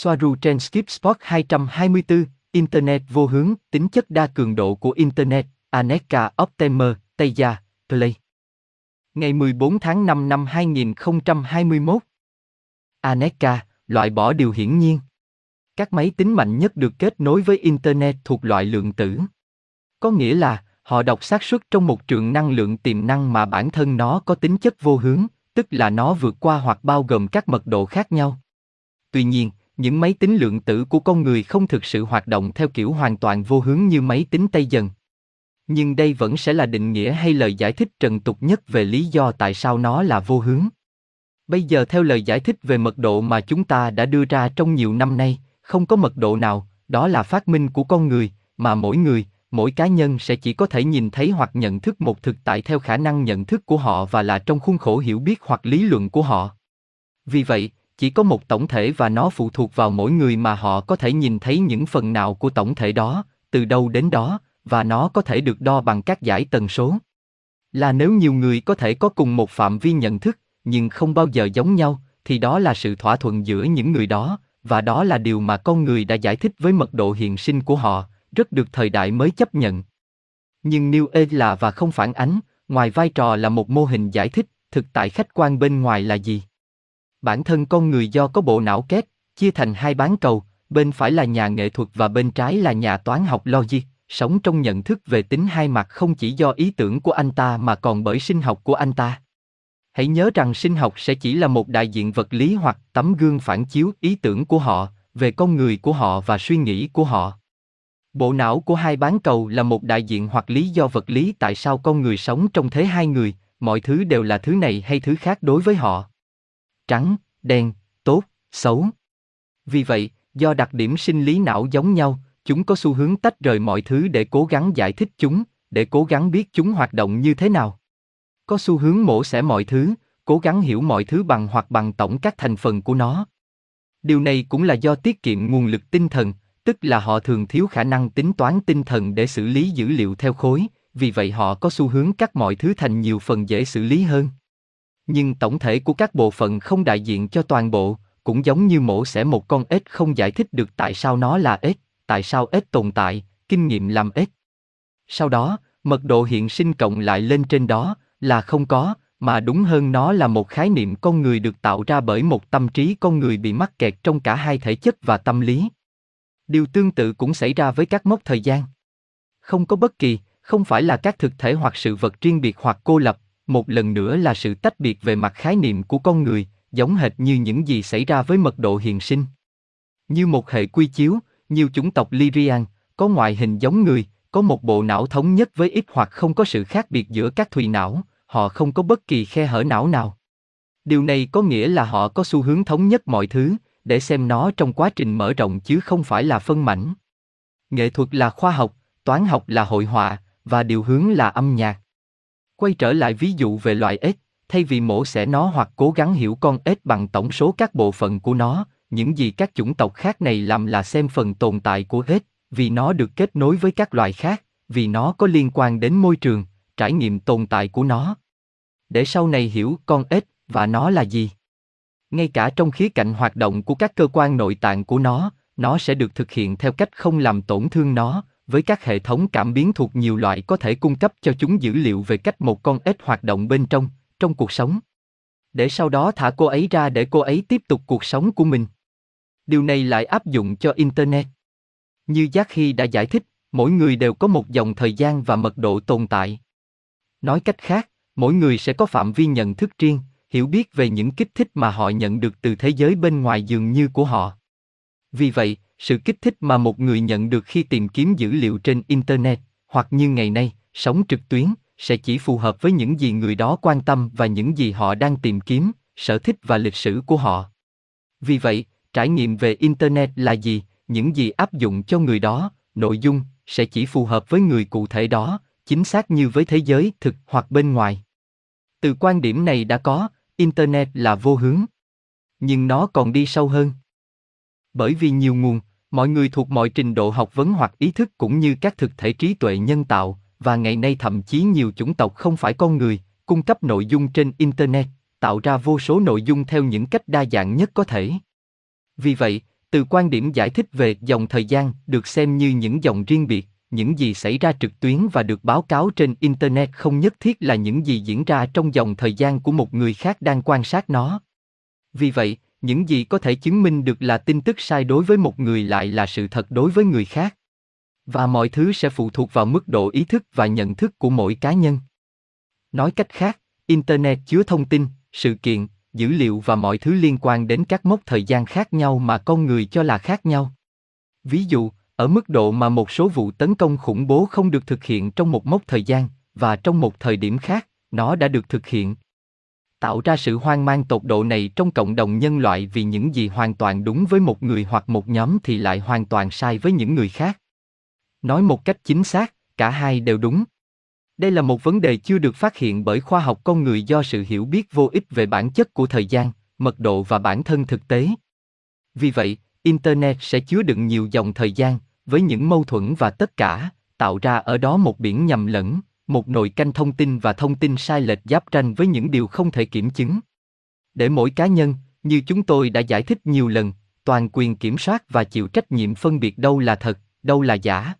Soaru trên Skip Spot 224, Internet vô hướng, tính chất đa cường độ của Internet, Aneka Optimer, Tây Gia, Play. Ngày 14 tháng 5 năm 2021. Aneka, loại bỏ điều hiển nhiên. Các máy tính mạnh nhất được kết nối với Internet thuộc loại lượng tử. Có nghĩa là, họ đọc xác suất trong một trường năng lượng tiềm năng mà bản thân nó có tính chất vô hướng, tức là nó vượt qua hoặc bao gồm các mật độ khác nhau. Tuy nhiên, những máy tính lượng tử của con người không thực sự hoạt động theo kiểu hoàn toàn vô hướng như máy tính Tây dần. Nhưng đây vẫn sẽ là định nghĩa hay lời giải thích trần tục nhất về lý do tại sao nó là vô hướng. Bây giờ theo lời giải thích về mật độ mà chúng ta đã đưa ra trong nhiều năm nay, không có mật độ nào, đó là phát minh của con người, mà mỗi người, mỗi cá nhân sẽ chỉ có thể nhìn thấy hoặc nhận thức một thực tại theo khả năng nhận thức của họ và là trong khuôn khổ hiểu biết hoặc lý luận của họ. Vì vậy, chỉ có một tổng thể và nó phụ thuộc vào mỗi người mà họ có thể nhìn thấy những phần nào của tổng thể đó, từ đâu đến đó, và nó có thể được đo bằng các giải tần số. Là nếu nhiều người có thể có cùng một phạm vi nhận thức, nhưng không bao giờ giống nhau, thì đó là sự thỏa thuận giữa những người đó, và đó là điều mà con người đã giải thích với mật độ hiện sinh của họ, rất được thời đại mới chấp nhận. Nhưng New Age là và không phản ánh, ngoài vai trò là một mô hình giải thích, thực tại khách quan bên ngoài là gì? Bản thân con người do có bộ não kép, chia thành hai bán cầu, bên phải là nhà nghệ thuật và bên trái là nhà toán học logic, sống trong nhận thức về tính hai mặt không chỉ do ý tưởng của anh ta mà còn bởi sinh học của anh ta. Hãy nhớ rằng sinh học sẽ chỉ là một đại diện vật lý hoặc tấm gương phản chiếu ý tưởng của họ, về con người của họ và suy nghĩ của họ. Bộ não của hai bán cầu là một đại diện hoặc lý do vật lý tại sao con người sống trong thế hai người, mọi thứ đều là thứ này hay thứ khác đối với họ. Trắng, đen, tốt, xấu. Vì vậy, do đặc điểm sinh lý não giống nhau, chúng có xu hướng tách rời mọi thứ để cố gắng giải thích chúng, để cố gắng biết chúng hoạt động như thế nào. Có xu hướng mổ xẻ mọi thứ, cố gắng hiểu mọi thứ bằng hoặc bằng tổng các thành phần của nó. Điều này cũng là do tiết kiệm nguồn lực tinh thần, tức là họ thường thiếu khả năng tính toán tinh thần để xử lý dữ liệu theo khối, vì vậy họ có xu hướng cắt mọi thứ thành nhiều phần dễ xử lý hơn. Nhưng tổng thể của các bộ phận không đại diện cho toàn bộ, cũng giống như mổ xẻ một con ếch không giải thích được tại sao nó là ếch, tại sao ếch tồn tại, kinh nghiệm làm ếch. Sau đó, mật độ hiện sinh cộng lại lên trên đó, là không có, mà đúng hơn nó là một khái niệm con người được tạo ra bởi một tâm trí con người bị mắc kẹt trong cả hai thể chất và tâm lý. Điều tương tự cũng xảy ra với các mốc thời gian. Không có bất kỳ, không phải là các thực thể hoặc sự vật riêng biệt hoặc cô lập, một lần nữa là sự tách biệt về mặt khái niệm của con người, giống hệt như những gì xảy ra với mật độ hiện sinh. Như một hệ quy chiếu, nhiều chủng tộc Lyrian, có ngoại hình giống người, có một bộ não thống nhất với ít hoặc không có sự khác biệt giữa các thùy não, họ không có bất kỳ khe hở não nào. Điều này có nghĩa là họ có xu hướng thống nhất mọi thứ, để xem nó trong quá trình mở rộng chứ không phải là phân mảnh. Nghệ thuật là khoa học, toán học là hội họa, và điều hướng là âm nhạc. Quay trở lại ví dụ về loại ếch, thay vì mổ xẻ nó hoặc cố gắng hiểu con ếch bằng tổng số các bộ phận của nó, những gì các chủng tộc khác này làm là xem phần tồn tại của ếch, vì nó được kết nối với các loài khác, vì nó có liên quan đến môi trường, trải nghiệm tồn tại của nó. Để sau này hiểu con ếch và nó là gì. Ngay cả trong khía cạnh hoạt động của các cơ quan nội tạng của nó, nó sẽ được thực hiện theo cách không làm tổn thương nó, với các hệ thống cảm biến thuộc nhiều loại có thể cung cấp cho chúng dữ liệu về cách một con ếch hoạt động bên trong, trong cuộc sống. Để sau đó thả cô ấy ra để cô ấy tiếp tục cuộc sống của mình. Điều này lại áp dụng cho Internet. Như Giác Khi đã giải thích, mỗi người đều có một dòng thời gian và mật độ tồn tại. Nói cách khác, mỗi người sẽ có phạm vi nhận thức riêng, hiểu biết về những kích thích mà họ nhận được từ thế giới bên ngoài dường như của họ. Vì vậy, sự kích thích mà một người nhận được khi tìm kiếm dữ liệu trên internet, hoặc như ngày nay, sống trực tuyến, sẽ chỉ phù hợp với những gì người đó quan tâm và những gì họ đang tìm kiếm, sở thích và lịch sử của họ. Vì vậy, trải nghiệm về internet là gì, những gì áp dụng cho người đó, nội dung sẽ chỉ phù hợp với người cụ thể đó, chính xác như với thế giới thực hoặc bên ngoài. Từ quan điểm này đã có, internet là vô hướng. Nhưng nó còn đi sâu hơn. Bởi vì nhiều nguồn, mọi người thuộc mọi trình độ học vấn hoặc ý thức cũng như các thực thể trí tuệ nhân tạo, và ngày nay thậm chí nhiều chủng tộc không phải con người, cung cấp nội dung trên internet, tạo ra vô số nội dung theo những cách đa dạng nhất có thể. Vì vậy, từ quan điểm giải thích về dòng thời gian được xem như những dòng riêng biệt, những gì xảy ra trực tuyến và được báo cáo trên internet không nhất thiết là những gì diễn ra trong dòng thời gian của một người khác đang quan sát nó. Vì vậy, những gì có thể chứng minh được là tin tức sai đối với một người lại là sự thật đối với người khác. Và mọi thứ sẽ phụ thuộc vào mức độ ý thức và nhận thức của mỗi cá nhân. Nói cách khác, internet chứa thông tin, sự kiện, dữ liệu và mọi thứ liên quan đến các mốc thời gian khác nhau mà con người cho là khác nhau. Ví dụ, ở mức độ mà một số vụ tấn công khủng bố không được thực hiện trong một mốc thời gian và trong một thời điểm khác, nó đã được thực hiện. Tạo ra sự hoang mang tột độ này trong cộng đồng nhân loại vì những gì hoàn toàn đúng với một người hoặc một nhóm thì lại hoàn toàn sai với những người khác. Nói một cách chính xác, cả hai đều đúng. Đây là một vấn đề chưa được phát hiện bởi khoa học con người do sự hiểu biết vô ích về bản chất của thời gian, mật độ và bản thân thực tế. Vì vậy, Internet sẽ chứa đựng nhiều dòng thời gian, với những mâu thuẫn và tất cả, tạo ra ở đó một biển nhầm lẫn, một nồi canh thông tin và thông tin sai lệch giáp tranh với những điều không thể kiểm chứng. Để mỗi cá nhân, như chúng tôi đã giải thích nhiều lần, toàn quyền kiểm soát và chịu trách nhiệm phân biệt đâu là thật, đâu là giả.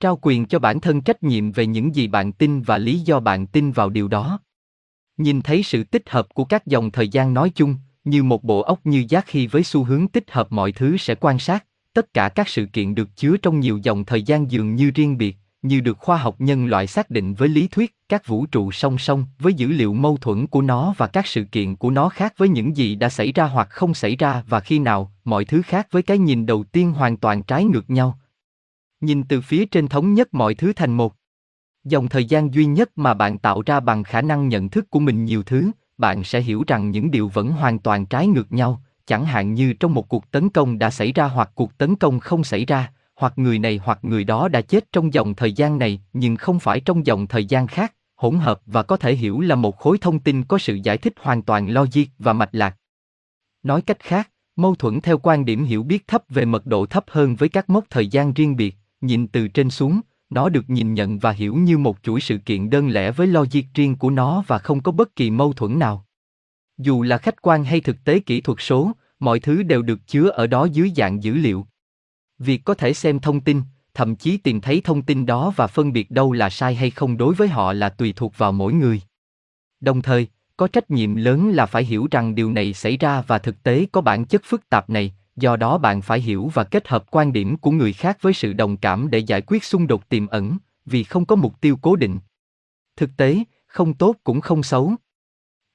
Trao quyền cho bản thân trách nhiệm về những gì bạn tin và lý do bạn tin vào điều đó. Nhìn thấy sự tích hợp của các dòng thời gian nói chung, như một bộ óc như giác khi với xu hướng tích hợp mọi thứ sẽ quan sát, tất cả các sự kiện được chứa trong nhiều dòng thời gian dường như riêng biệt, như được khoa học nhân loại xác định với lý thuyết, các vũ trụ song song với dữ liệu mâu thuẫn của nó và các sự kiện của nó khác với những gì đã xảy ra hoặc không xảy ra và khi nào, mọi thứ khác với cái nhìn đầu tiên hoàn toàn trái ngược nhau. Nhìn từ phía trên thống nhất mọi thứ thành một. Dòng thời gian duy nhất mà bạn tạo ra bằng khả năng nhận thức của mình nhiều thứ, bạn sẽ hiểu rằng những điều vẫn hoàn toàn trái ngược nhau, chẳng hạn như trong một cuộc tấn công đã xảy ra hoặc cuộc tấn công không xảy ra, hoặc người này hoặc người đó đã chết trong dòng thời gian này nhưng không phải trong dòng thời gian khác, hỗn hợp và có thể hiểu là một khối thông tin có sự giải thích hoàn toàn logic và mạch lạc. Nói cách khác, mâu thuẫn theo quan điểm hiểu biết thấp về mật độ thấp hơn với các mốc thời gian riêng biệt, nhìn từ trên xuống, nó được nhìn nhận và hiểu như một chuỗi sự kiện đơn lẻ với logic riêng của nó và không có bất kỳ mâu thuẫn nào. Dù là khách quan hay thực tế kỹ thuật số, mọi thứ đều được chứa ở đó dưới dạng dữ liệu. Việc có thể xem thông tin, thậm chí tìm thấy thông tin đó và phân biệt đâu là sai hay không đối với họ là tùy thuộc vào mỗi người. Đồng thời, có trách nhiệm lớn là phải hiểu rằng điều này xảy ra và thực tế có bản chất phức tạp này, do đó bạn phải hiểu và kết hợp quan điểm của người khác với sự đồng cảm để giải quyết xung đột tiềm ẩn, vì không có mục tiêu cố định. Thực tế, không tốt cũng không xấu.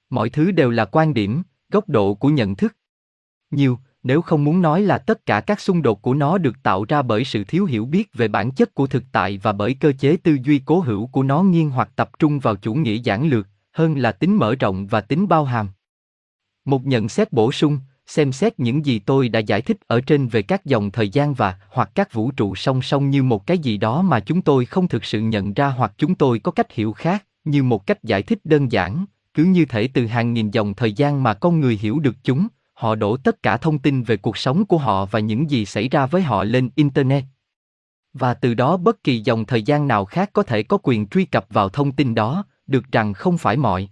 Mọi thứ đều là quan điểm, góc độ của nhận thức. Nhiều, nếu không muốn nói là tất cả các xung đột của nó được tạo ra bởi sự thiếu hiểu biết về bản chất của thực tại và bởi cơ chế tư duy cố hữu của nó nghiêng hoặc tập trung vào chủ nghĩa giản lược, hơn là tính mở rộng và tính bao hàm. Một nhận xét bổ sung, xem xét những gì tôi đã giải thích ở trên về các dòng thời gian và hoặc các vũ trụ song song như một cái gì đó mà chúng tôi không thực sự nhận ra hoặc chúng tôi có cách hiểu khác, như một cách giải thích đơn giản, cứ như thể từ hàng nghìn dòng thời gian mà con người hiểu được chúng, họ đổ tất cả thông tin về cuộc sống của họ và những gì xảy ra với họ lên internet. Và từ đó bất kỳ dòng thời gian nào khác có thể có quyền truy cập vào thông tin đó, được rằng không phải mọi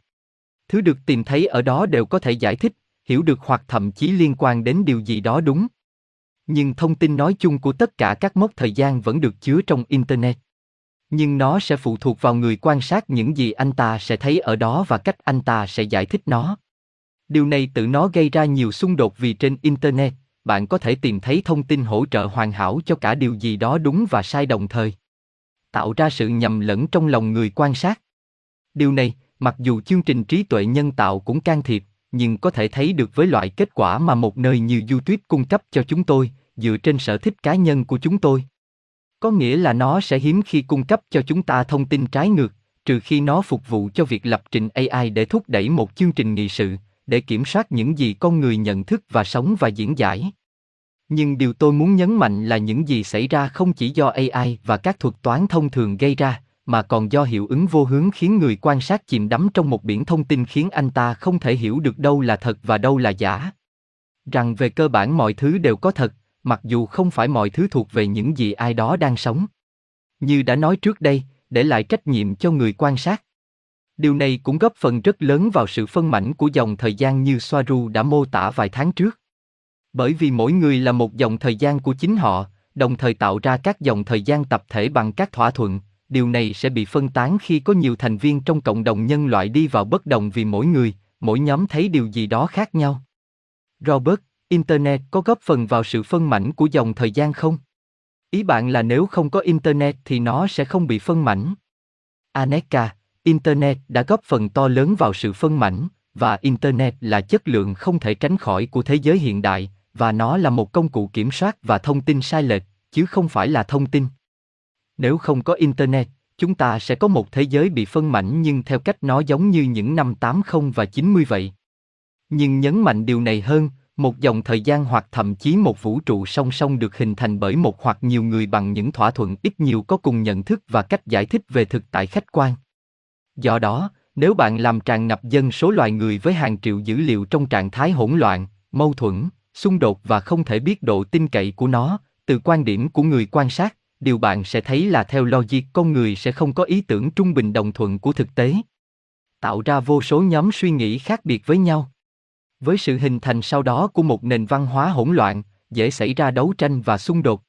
thứ được tìm thấy ở đó đều có thể giải thích, hiểu được hoặc thậm chí liên quan đến điều gì đó đúng. Nhưng thông tin nói chung của tất cả các mốc thời gian vẫn được chứa trong internet. Nhưng nó sẽ phụ thuộc vào người quan sát những gì anh ta sẽ thấy ở đó và cách anh ta sẽ giải thích nó. Điều này tự nó gây ra nhiều xung đột vì trên Internet, bạn có thể tìm thấy thông tin hỗ trợ hoàn hảo cho cả điều gì đó đúng và sai đồng thời. Tạo ra sự nhầm lẫn trong lòng người quan sát. Điều này, mặc dù chương trình trí tuệ nhân tạo cũng can thiệp, nhưng có thể thấy được với loại kết quả mà một nơi như YouTube cung cấp cho chúng tôi, dựa trên sở thích cá nhân của chúng tôi. Có nghĩa là nó sẽ hiếm khi cung cấp cho chúng ta thông tin trái ngược, trừ khi nó phục vụ cho việc lập trình AI để thúc đẩy một chương trình nghị sự, để kiểm soát những gì con người nhận thức và sống và diễn giải. Nhưng điều tôi muốn nhấn mạnh là những gì xảy ra không chỉ do AI và các thuật toán thông thường gây ra, mà còn do hiệu ứng vô hướng khiến người quan sát chìm đắm trong một biển thông tin khiến anh ta không thể hiểu được đâu là thật và đâu là giả. Rằng về cơ bản mọi thứ đều có thật, mặc dù không phải mọi thứ thuộc về những gì ai đó đang sống. Như đã nói trước đây, để lại trách nhiệm cho người quan sát. Điều này cũng góp phần rất lớn vào sự phân mảnh của dòng thời gian như Soaru đã mô tả vài tháng trước. Bởi vì mỗi người là một dòng thời gian của chính họ, đồng thời tạo ra các dòng thời gian tập thể bằng các thỏa thuận, điều này sẽ bị phân tán khi có nhiều thành viên trong cộng đồng nhân loại đi vào bất đồng vì mỗi người, mỗi nhóm thấy điều gì đó khác nhau. Robert, Internet có góp phần vào sự phân mảnh của dòng thời gian không? Ý bạn là nếu không có Internet thì nó sẽ không bị phân mảnh. Aneka, Internet đã góp phần to lớn vào sự phân mảnh, và Internet là chất lượng không thể tránh khỏi của thế giới hiện đại, và nó là một công cụ kiểm soát và thông tin sai lệch, chứ không phải là thông tin. Nếu không có Internet, chúng ta sẽ có một thế giới bị phân mảnh nhưng theo cách nó giống như những năm 80 và 90 vậy. Nhưng nhấn mạnh điều này hơn, một dòng thời gian hoặc thậm chí một vũ trụ song song được hình thành bởi một hoặc nhiều người bằng những thỏa thuận ít nhiều có cùng nhận thức và cách giải thích về thực tại khách quan. Do đó, nếu bạn làm tràn ngập dân số loài người với hàng triệu dữ liệu trong trạng thái hỗn loạn, mâu thuẫn, xung đột và không thể biết độ tin cậy của nó, từ quan điểm của người quan sát, điều bạn sẽ thấy là theo logic con người sẽ không có ý tưởng trung bình đồng thuận của thực tế. Tạo ra vô số nhóm suy nghĩ khác biệt với nhau. Với sự hình thành sau đó của một nền văn hóa hỗn loạn, dễ xảy ra đấu tranh và xung đột.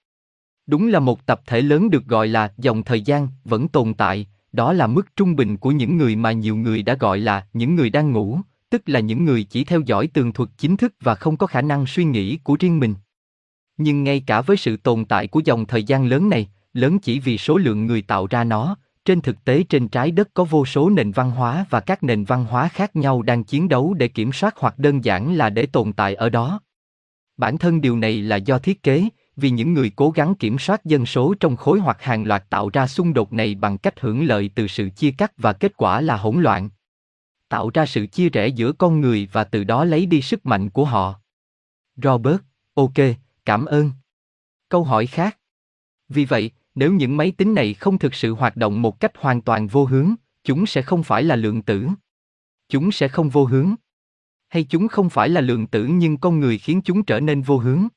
Đúng là một tập thể lớn được gọi là dòng thời gian vẫn tồn tại, đó là mức trung bình của những người mà nhiều người đã gọi là những người đang ngủ, tức là những người chỉ theo dõi tường thuật chính thức và không có khả năng suy nghĩ của riêng mình. Nhưng ngay cả với sự tồn tại của dòng thời gian lớn này, lớn chỉ vì số lượng người tạo ra nó, trên thực tế trên trái đất có vô số nền văn hóa và các nền văn hóa khác nhau đang chiến đấu để kiểm soát hoặc đơn giản là để tồn tại ở đó. Bản thân điều này là do thiết kế, vì những người cố gắng kiểm soát dân số trong khối hoặc hàng loạt tạo ra xung đột này bằng cách hưởng lợi từ sự chia cắt và kết quả là hỗn loạn. Tạo ra sự chia rẽ giữa con người và từ đó lấy đi sức mạnh của họ. Robert, ok, cảm ơn. Câu hỏi khác. Vì vậy, nếu những máy tính này không thực sự hoạt động một cách hoàn toàn vô hướng, chúng sẽ không phải là lượng tử. Chúng sẽ không vô hướng. Hay chúng không phải là lượng tử nhưng con người khiến chúng trở nên vô hướng.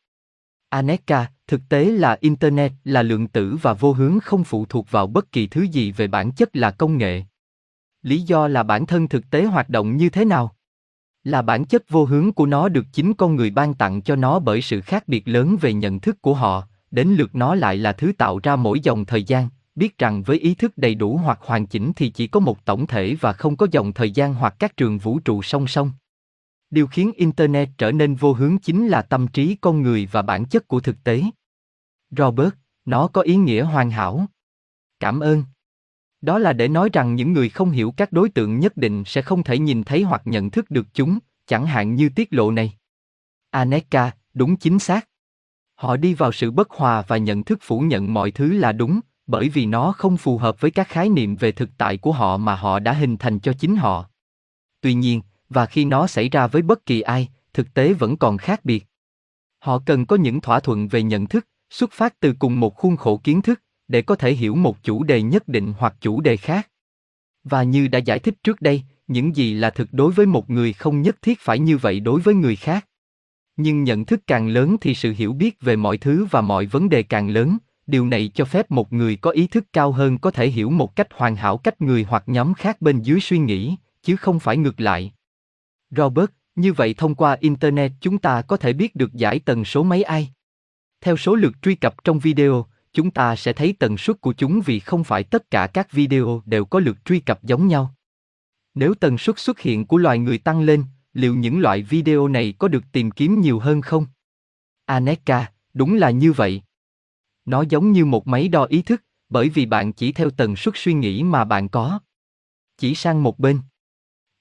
Aneka, thực tế là Internet là lượng tử và vô hướng không phụ thuộc vào bất kỳ thứ gì về bản chất là công nghệ. Lý do là bản thân thực tế hoạt động như thế nào? Là bản chất vô hướng của nó được chính con người ban tặng cho nó bởi sự khác biệt lớn về nhận thức của họ, đến lượt nó lại là thứ tạo ra mỗi dòng thời gian, biết rằng với ý thức đầy đủ hoặc hoàn chỉnh thì chỉ có một tổng thể và không có dòng thời gian hoặc các trường vũ trụ song song. Điều khiến Internet trở nên vô hướng chính là tâm trí con người và bản chất của thực tế. Robert, nó có ý nghĩa hoàn hảo. Cảm ơn. Đó là để nói rằng những người không hiểu các đối tượng nhất định sẽ không thể nhìn thấy hoặc nhận thức được chúng, chẳng hạn như tiết lộ này. Aneka, đúng chính xác. Họ đi vào sự bất hòa và nhận thức phủ nhận mọi thứ là đúng, bởi vì nó không phù hợp với các khái niệm về thực tại của họ mà họ đã hình thành cho chính họ. Tuy nhiên, và khi nó xảy ra với bất kỳ ai, thực tế vẫn còn khác biệt. Họ cần có những thỏa thuận về nhận thức, xuất phát từ cùng một khuôn khổ kiến thức, để có thể hiểu một chủ đề nhất định hoặc chủ đề khác. Và như đã giải thích trước đây, những gì là thực đối với một người không nhất thiết phải như vậy đối với người khác. Nhưng nhận thức càng lớn thì sự hiểu biết về mọi thứ và mọi vấn đề càng lớn, điều này cho phép một người có ý thức cao hơn có thể hiểu một cách hoàn hảo cách người hoặc nhóm khác bên dưới suy nghĩ, chứ không phải ngược lại. Robert, như vậy thông qua Internet chúng ta có thể biết được giải tần số máy ai. Theo số lượt truy cập trong video, chúng ta sẽ thấy tần suất của chúng vì không phải tất cả các video đều có lượt truy cập giống nhau. Nếu tần suất xuất hiện của loài người tăng lên, liệu những loại video này có được tìm kiếm nhiều hơn không? Aneka, đúng là như vậy. Nó giống như một máy đo ý thức, bởi vì bạn chỉ theo tần suất suy nghĩ mà bạn có. Chỉ sang một bên.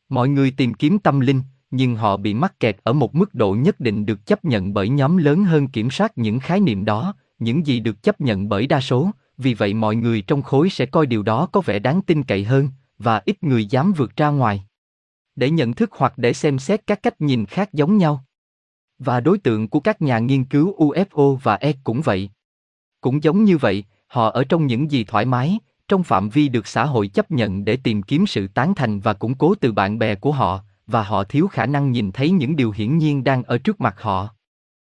Mọi người tìm kiếm tâm linh, nhưng họ bị mắc kẹt ở một mức độ nhất định được chấp nhận bởi nhóm lớn hơn kiểm soát những khái niệm đó, những gì được chấp nhận bởi đa số, vì vậy mọi người trong khối sẽ coi điều đó có vẻ đáng tin cậy hơn, và ít người dám vượt ra ngoài. Để nhận thức hoặc để xem xét các cách nhìn khác giống nhau. Và đối tượng của các nhà nghiên cứu UFO và E cũng vậy. Cũng giống như vậy, họ ở trong những gì thoải mái, trong phạm vi được xã hội chấp nhận để tìm kiếm sự tán thành và củng cố từ bạn bè của họ, và họ thiếu khả năng nhìn thấy những điều hiển nhiên đang ở trước mặt họ.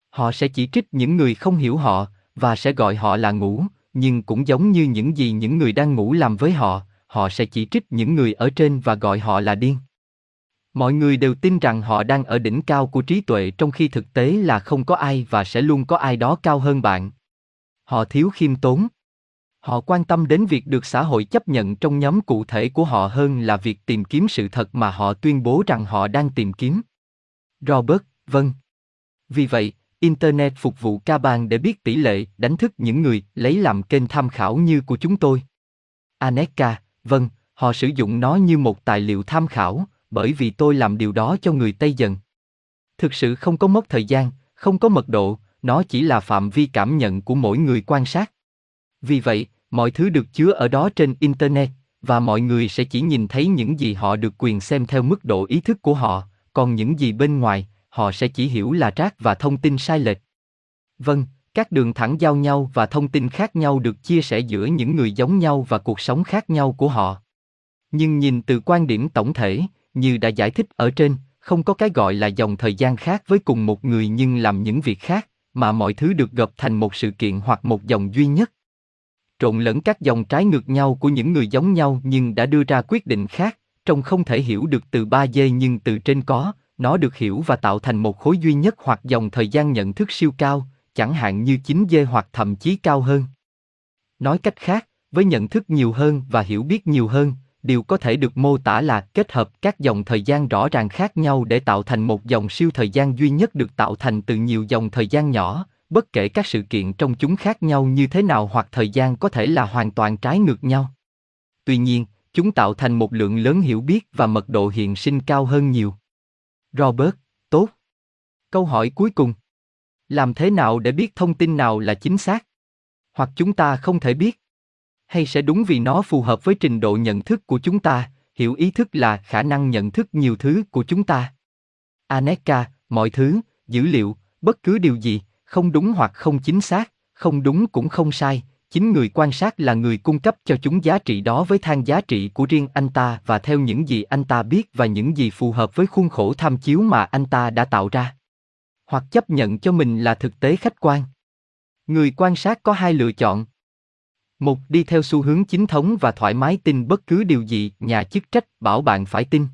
Họ sẽ chỉ trích những người không hiểu họ, và sẽ gọi họ là ngủ, nhưng cũng giống như những gì những người đang ngủ làm với họ, họ sẽ chỉ trích những người ở trên và gọi họ là điên. Mọi người đều tin rằng họ đang ở đỉnh cao của trí tuệ trong khi thực tế là không có ai và sẽ luôn có ai đó cao hơn bạn. Họ thiếu khiêm tốn. Họ quan tâm đến việc được xã hội chấp nhận trong nhóm cụ thể của họ hơn là việc tìm kiếm sự thật mà họ tuyên bố rằng họ đang tìm kiếm. Robert, vâng. Vì vậy, Internet phục vụ ca bang để biết tỷ lệ đánh thức những người lấy làm kênh tham khảo như của chúng tôi. Aneka, vâng, họ sử dụng nó như một tài liệu tham khảo, bởi vì tôi làm điều đó cho người Tây dần. Thực sự không có mất thời gian, không có mật độ, nó chỉ là phạm vi cảm nhận của mỗi người quan sát. Vì vậy, mọi thứ được chứa ở đó trên Internet, và mọi người sẽ chỉ nhìn thấy những gì họ được quyền xem theo mức độ ý thức của họ, còn những gì bên ngoài, họ sẽ chỉ hiểu là rác và thông tin sai lệch. Vâng, các đường thẳng giao nhau và thông tin khác nhau được chia sẻ giữa những người giống nhau và cuộc sống khác nhau của họ. Nhưng nhìn từ quan điểm tổng thể, như đã giải thích ở trên, không có cái gọi là dòng thời gian khác với cùng một người nhưng làm những việc khác, mà mọi thứ được gộp thành một sự kiện hoặc một dòng duy nhất. Trộn lẫn các dòng trái ngược nhau của những người giống nhau nhưng đã đưa ra quyết định khác, trông không thể hiểu được từ 3D nhưng từ trên có, nó được hiểu và tạo thành một khối duy nhất hoặc dòng thời gian nhận thức siêu cao, chẳng hạn như 9D hoặc thậm chí cao hơn. Nói cách khác, với nhận thức nhiều hơn và hiểu biết nhiều hơn, điều có thể được mô tả là kết hợp các dòng thời gian rõ ràng khác nhau để tạo thành một dòng siêu thời gian duy nhất được tạo thành từ nhiều dòng thời gian nhỏ, bất kể các sự kiện trong chúng khác nhau như thế nào hoặc thời gian có thể là hoàn toàn trái ngược nhau. Tuy nhiên, chúng tạo thành một lượng lớn hiểu biết và mật độ hiện sinh cao hơn nhiều. Robert, tốt. Câu hỏi cuối cùng. Làm thế nào để biết thông tin nào là chính xác? Hoặc chúng ta không thể biết? Hay sẽ đúng vì nó phù hợp với trình độ nhận thức của chúng ta, hiểu ý thức là khả năng nhận thức nhiều thứ của chúng ta. Aneka, mọi thứ, dữ liệu, bất cứ điều gì, không đúng hoặc không chính xác, không đúng cũng không sai, chính người quan sát là người cung cấp cho chúng giá trị đó với thang giá trị của riêng anh ta và theo những gì anh ta biết và những gì phù hợp với khuôn khổ tham chiếu mà anh ta đã tạo ra. Hoặc chấp nhận cho mình là thực tế khách quan. Người quan sát có hai lựa chọn. Một đi theo xu hướng chính thống và thoải mái tin bất cứ điều gì nhà chức trách bảo bạn phải tin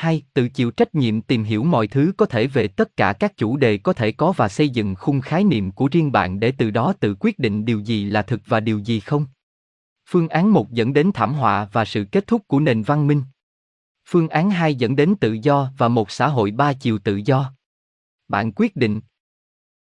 hai tự chịu trách nhiệm tìm hiểu mọi thứ có thể về tất cả các chủ đề có thể có và xây dựng khung khái niệm của riêng bạn để từ đó tự quyết định điều gì là thực và điều gì không. Phương án một dẫn đến thảm họa và sự kết thúc của nền văn minh. Phương án hai dẫn đến tự do và một xã hội ba chiều tự do. Bạn quyết định